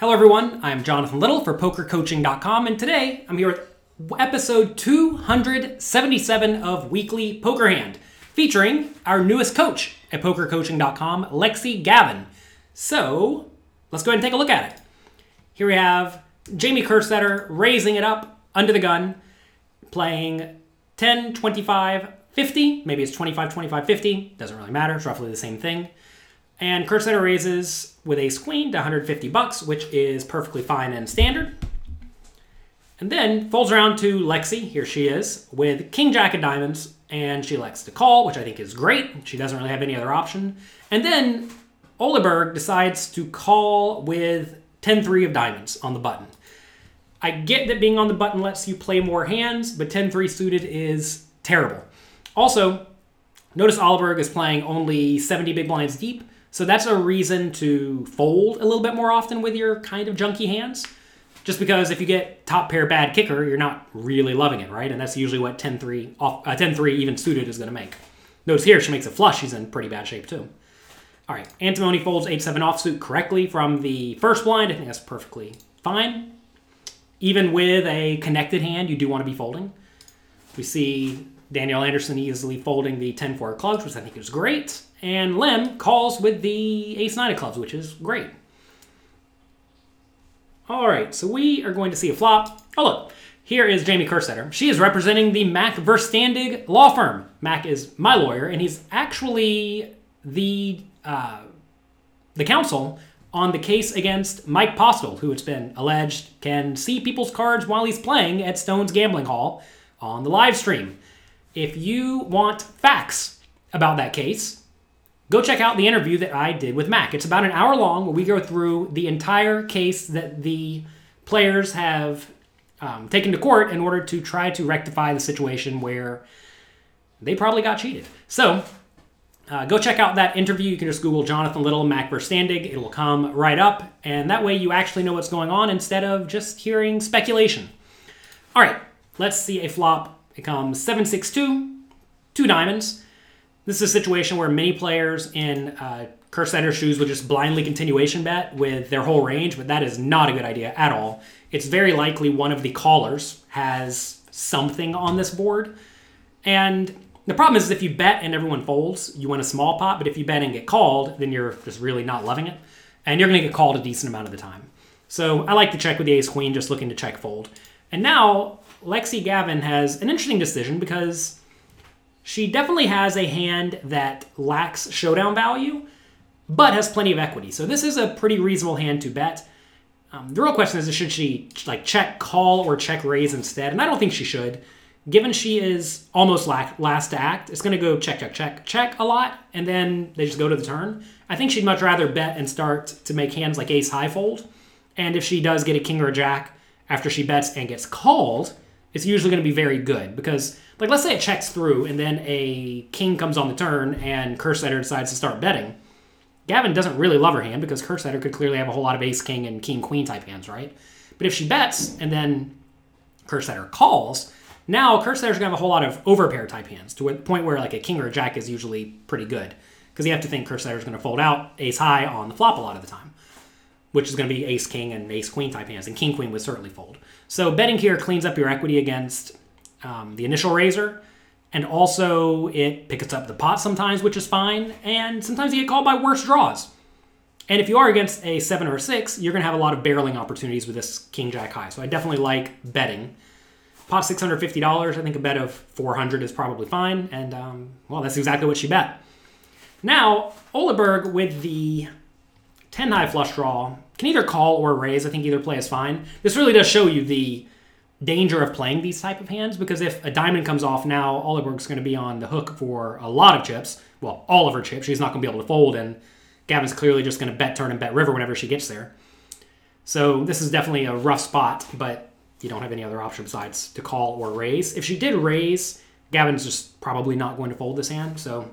Hello, everyone. I'm Jonathan Little for PokerCoaching.com, and today I'm here with episode 277 of Weekly Poker Hand, featuring our newest coach at PokerCoaching.com, Lexy Gavin. So let's go ahead and take a look at it. Here we have Jamie Kerstetter raising it up under the gun, playing 10, 25, 50. Maybe it's 25, 25, 50. Doesn't really matter. It's roughly the same thing. And Kerstetter raises with ace queen to 150 bucks, which is perfectly fine and standard. And then folds around to Lexy, here she is, with king jack of diamonds, and she elects to call, which I think is great. She doesn't really have any other option. And then Oleberg decides to call with 10-3 of diamonds on the button. I get that being on the button lets you play more hands, but 10-3 suited is terrible. Also, notice Oleberg is playing only 70 big blinds deep, so that's a reason to fold a little bit more often with your kind of junky hands. Just because if you get top pair bad kicker, you're not really loving it, right? And that's usually what 10-3 off uh, 10-3 even suited is going to make. Notice here she makes a flush, she's in pretty bad shape too. All right, Antimony folds 8-7 offsuit correctly from the first blind. I think that's perfectly fine. Even with a connected hand, you do want to be folding. We see Daniel Anderson easily folding the 10-4 clubs, which I think is great. And Lem calls with the ace-9 of clubs, which is great. All right, so we are going to see a flop. Oh, look, here is Jamie Kerstetter. She is representing the Mac Verstandig law firm. Mac is my lawyer, and he's actually the uh, the counsel on the case against Mike Postle, who it's been alleged can see people's cards while he's playing at Stone's Gambling Hall on the live stream. If you want facts about that case, go check out the interview that I did with Mac. It's about an hour long where we go through the entire case that the players have um, taken to court in order to try to rectify the situation where they probably got cheated. So uh, go check out that interview. You can just Google Jonathan Little Mac Verstandig. It will come right up, and that way you actually know what's going on instead of just hearing speculation. All right, let's see a flop. It comes 762, two diamonds. This is a situation where many players in uh, Kerstetter shoes would just blindly continuation bet with their whole range, but that is not a good idea at all. It's very likely one of the callers has something on this board. And the problem is if you bet and everyone folds, you win a small pot, but if you bet and get called, then you're just really not loving it. And you're going to get called a decent amount of the time. So I like to check with the ace queen, just looking to check fold. And now Lexy Gavin has an interesting decision because she definitely has a hand that lacks showdown value, but has plenty of equity. So this is a pretty reasonable hand to bet. Um, the real question is, should she like check call or check raise instead? And I don't think she should. Given she is almost last to act, it's going to go check, check, check, check a lot, and then they just go to the turn. I think she'd much rather bet and start to make hands like ace high fold. And if she does get a king or a jack after she bets and gets called, it's usually going to be very good because, like, let's say it checks through and then a king comes on the turn and Kerstetter decides to start betting. Gavin doesn't really love her hand because Kerstetter could clearly have a whole lot of ace king and king queen type hands, right? But if she bets and then Kerstetter calls, now Kerstetter's gonna have a whole lot of overpair type hands to a point where like a king or a jack is usually pretty good because you have to think Kerstetter's gonna fold out ace high on the flop a lot of the time, which is gonna be ace king and ace queen type hands, and king queen would certainly fold. So betting here cleans up your equity against um, the initial raiser, and also it picks up the pot sometimes, which is fine, and sometimes you get called by worse draws. And if you are against a seven or a six, you're gonna have a lot of barreling opportunities with this king jack high. So I definitely like betting. Pot $650. I think a bet of 400 is probably fine. And, um, well, that's exactly what she bet. Now, Oleberg with the 10 high flush draw can either call or raise. I think either play is fine. This really does show you the danger of playing these type of hands because if a diamond comes off now, Oleberg's going to be on the hook for a lot of chips. Well, all of her chips. She's not going to be able to fold, and Gavin's clearly just going to bet turn and bet river whenever she gets there. So this is definitely a rough spot, but you don't have any other option besides to call or raise. If she did raise, Gavin's just probably not going to fold this hand. So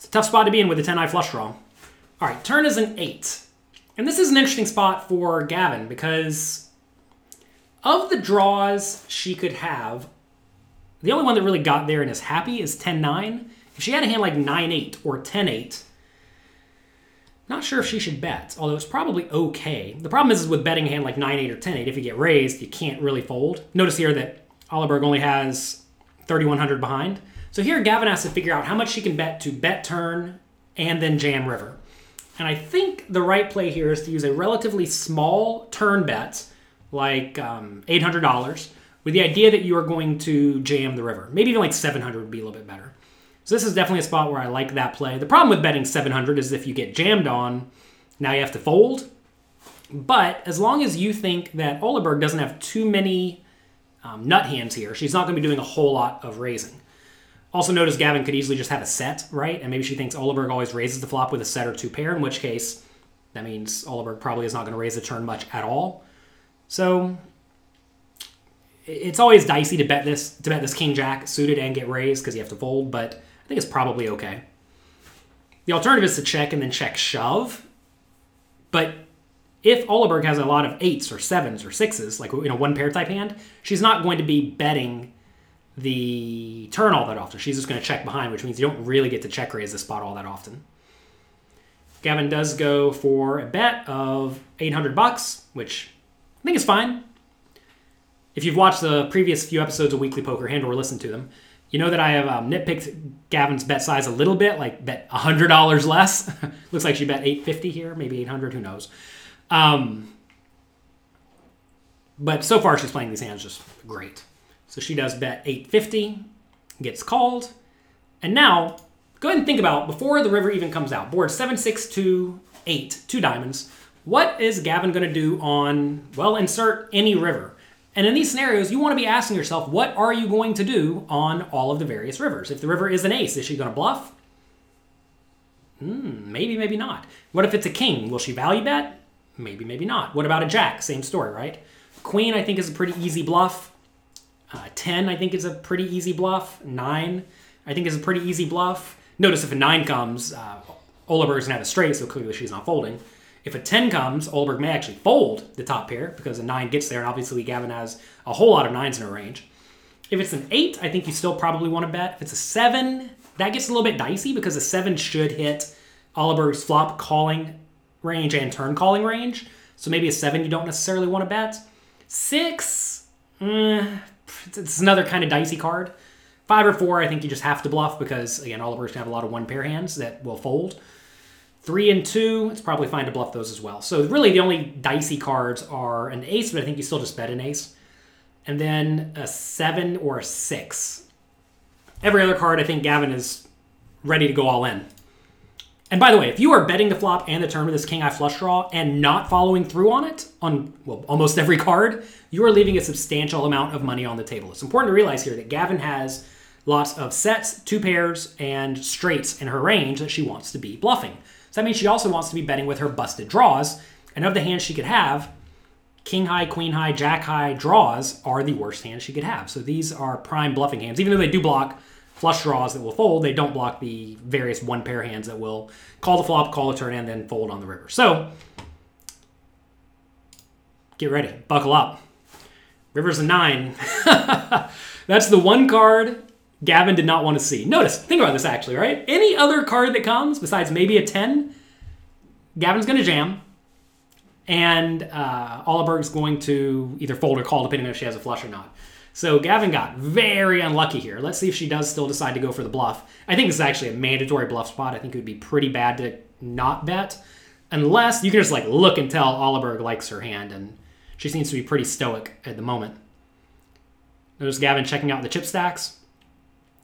it's a tough spot to be in with a 10 eye flush draw. All right, turn is an 8. And this is an interesting spot for Gavin because of the draws she could have, the only one that really got there and is happy is 10 9. If she had a hand like 9 8 or 10 8, Not sure if she should bet, although it's probably okay. The problem is, is with betting a hand like 9 8 or 10 8, if you get raised, you can't really fold. Notice here that Oliberg only has 3,100 behind. So here, Gavin has to figure out how much she can bet to bet turn and then jam river. And I think the right play here is to use a relatively small turn bet, like um, $800, with the idea that you are going to jam the river. Maybe even like 700 would be a little bit better. So this is definitely a spot where I like that play. The problem with betting 700 is if you get jammed on, now you have to fold. But as long as you think that Oleberg doesn't have too many um, nut hands here, she's not going to be doing a whole lot of raising. Also, notice Gavin could easily just have a set, right? And maybe she thinks Oleberg always raises the flop with a set or two pair, in which case that means Oleberg probably is not going to raise the turn much at all. So it's always dicey to bet this to bet this king jack suited and get raised because you have to fold, but I think it's probably okay. The alternative is to check and then check shove. But if Oleberg has a lot of eights or sevens or sixes, like you know one pair type hand, she's not going to be betting the turn all that often. She's just going to check behind, which means you don't really get to check raise the spot all that often. Gavin does go for a bet of 800 bucks, which I think is fine. If you've watched the previous few episodes of Weekly Poker Hand or listened to them, you know that I have um, nitpicked Gavin's bet size a little bit, like bet $100 less. Looks like she bet 850 here, maybe 800, who knows. Um, but so far she's playing these hands just great. So she does bet 850, gets called. And now, go ahead and think about before the river even comes out. Board 7, 6, 2, 8, two diamonds. What is Gavin going to do on, well, insert any river? And in these scenarios, you want to be asking yourself, what are you going to do on all of the various rivers? If the river is an ace, is she going to bluff? Hmm, maybe, maybe not. What if it's a king? Will she value bet? Maybe, maybe not. What about a jack? Same story, right? Queen, I think, is a pretty easy bluff. Uh, 10, I think, is a pretty easy bluff. 9, I think, is a pretty easy bluff. Notice if a 9 comes, uh, going to have a straight, so clearly she's not folding. If a 10 comes, Oleberg may actually fold the top pair because a 9 gets there, and obviously Gavin has a whole lot of 9s in her range. If it's an 8, I think you still probably want to bet. If it's a 7, that gets a little bit dicey because a 7 should hit Oleberg's flop calling range and turn calling range. So maybe a 7 you don't necessarily want to bet. 6, eh, it's another kind of dicey card. Five or four, I think you just have to bluff because again, Oliver's gonna have a lot of one pair hands that will fold. Three and two, it's probably fine to bluff those as well. So really, the only dicey cards are an ace, but I think you still just bet an ace, and then a seven or a six. Every other card, I think Gavin is ready to go all in. And by the way, if you are betting the flop and the turn with this king eye flush draw and not following through on it on well almost every card, you are leaving a substantial amount of money on the table. It's important to realize here that Gavin has lots of sets, two pairs, and straights in her range that she wants to be bluffing. So that means she also wants to be betting with her busted draws. And of the hands she could have, king high, queen high, jack high draws are the worst hands she could have. So these are prime bluffing hands, even though they do block flush draws that will fold, they don't block the various one pair hands that will call the flop, call the turn, and then fold on the river. So get ready, buckle up. River's a nine. That's the one card Gavin did not want to see. Notice, think about this actually, right? Any other card that comes besides maybe a 10, Gavin's going to jam. And uh, Oliberg's going to either fold or call, depending on if she has a flush or not. So Gavin got very unlucky here. Let's see if she does still decide to go for the bluff. I think this is actually a mandatory bluff spot. I think it would be pretty bad to not bet, unless you can just like look and tell Oliberg likes her hand, and she seems to be pretty stoic at the moment. Notice Gavin checking out the chip stacks.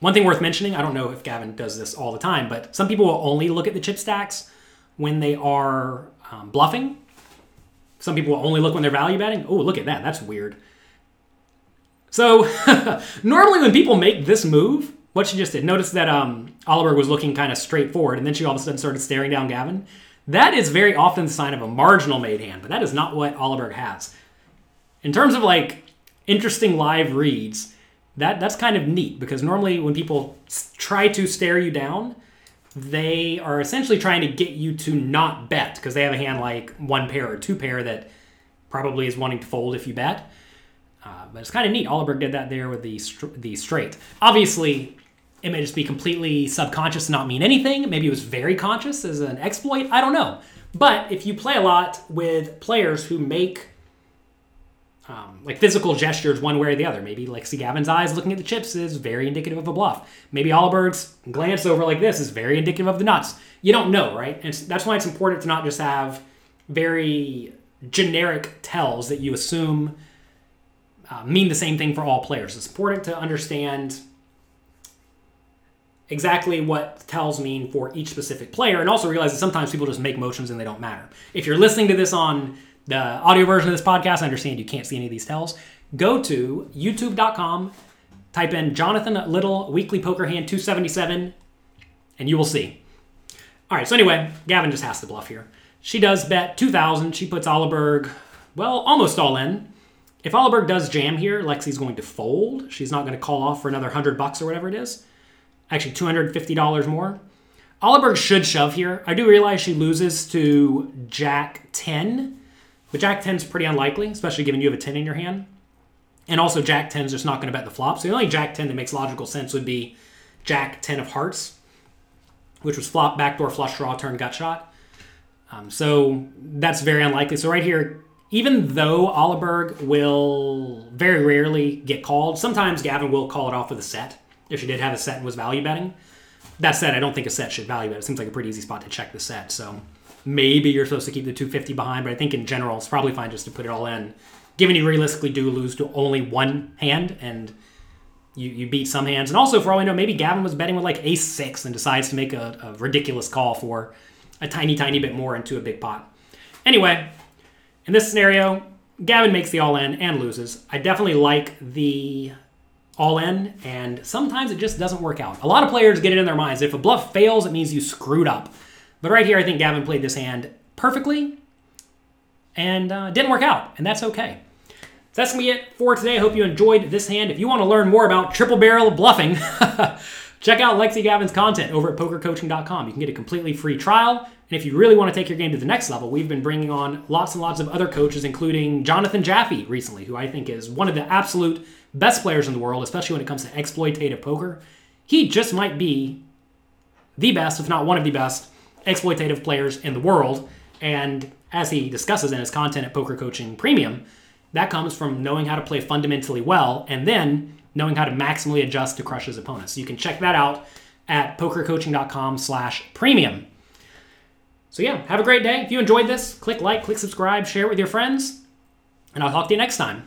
One thing worth mentioning, I don't know if Gavin does this all the time, but some people will only look at the chip stacks when they are um, bluffing. Some people will only look when they're value betting. Oh, look at that. That's weird. So normally when people make this move, what she just did, notice that um, Oliver was looking kind of straightforward, and then she all of a sudden started staring down Gavin. That is very often the sign of a marginal made hand, but that is not what Oliver has. In terms of like interesting live reads, that that's kind of neat because normally when people try to stare you down, they are essentially trying to get you to not bet because they have a hand like one pair or two pair that probably is wanting to fold if you bet. Uh, but it's kind of neat. Oliver did that there with the the straight. Obviously, it may just be completely subconscious and not mean anything. Maybe it was very conscious as an exploit. I don't know. But if you play a lot with players who make um, like physical gestures one way or the other, maybe see Gavin's eyes looking at the chips is very indicative of a bluff. Maybe Oliberg's glance over like this is very indicative of the nuts. You don't know, right? And that's why it's important to not just have very generic tells that you assume uh, mean the same thing for all players. It's important to understand exactly what tells mean for each specific player and also realize that sometimes people just make motions and they don't matter. If you're listening to this on the audio version of this podcast, I understand you can't see any of these tells. Go to youtube.com, type in Jonathan Little Weekly Poker Hand 277, and you will see. All right, so anyway, Gavin just has to bluff here. She does bet 2,000. She puts Oliberg, well, almost all in. If Oliberg does jam here, Lexy's going to fold. She's not going to call off for another 100 bucks or whatever it is actually $250 more. Oliberg should shove here. I do realize she loses to Jack 10, but Jack 10 is pretty unlikely, especially given you have a 10 in your hand. And also, Jack 10 is just not going to bet the flop. So the only Jack 10 that makes logical sense would be Jack 10 of hearts, which was flop, backdoor flush draw, turn gut shot. Um, so that's very unlikely. So right here, even though Oliberg will very rarely get called, sometimes Gavin will call it off with a set if she did have a set and was value betting. That said, I don't think a set should value bet. It seems like a pretty easy spot to check the set. So maybe you're supposed to keep the 250 behind, but I think in general it's probably fine just to put it all in. Given you realistically do lose to only one hand and you, you beat some hands. And also, for all we know, maybe Gavin was betting with like ace six and decides to make a, a ridiculous call for a tiny, tiny bit more into a big pot. Anyway, in this scenario, Gavin makes the all in and loses. I definitely like the all in, and sometimes it just doesn't work out. A lot of players get it in their minds. If a bluff fails, it means you screwed up. But right here, I think Gavin played this hand perfectly and uh, didn't work out, and that's okay. So that's gonna be it for today. I hope you enjoyed this hand. If you want to learn more about triple barrel bluffing, check out Lexy Gavin's content over at pokercoaching.com. You can get a completely free trial. And if you really want to take your game to the next level, we've been bringing on lots and lots of other coaches, including Jonathan Jaffe recently, who I think is one of the absolute best players in the world, especially when it comes to exploitative poker. He just might be the best, if not one of the best, exploitative players in the world. And as he discusses in his content at Poker Coaching Premium, that comes from knowing how to play fundamentally well and then knowing how to maximally adjust to crush his opponents. So you can check that out at pokercoaching.com slash premium. So yeah, have a great day. If you enjoyed this, click like, click subscribe, share it with your friends, and I'll talk to you next time.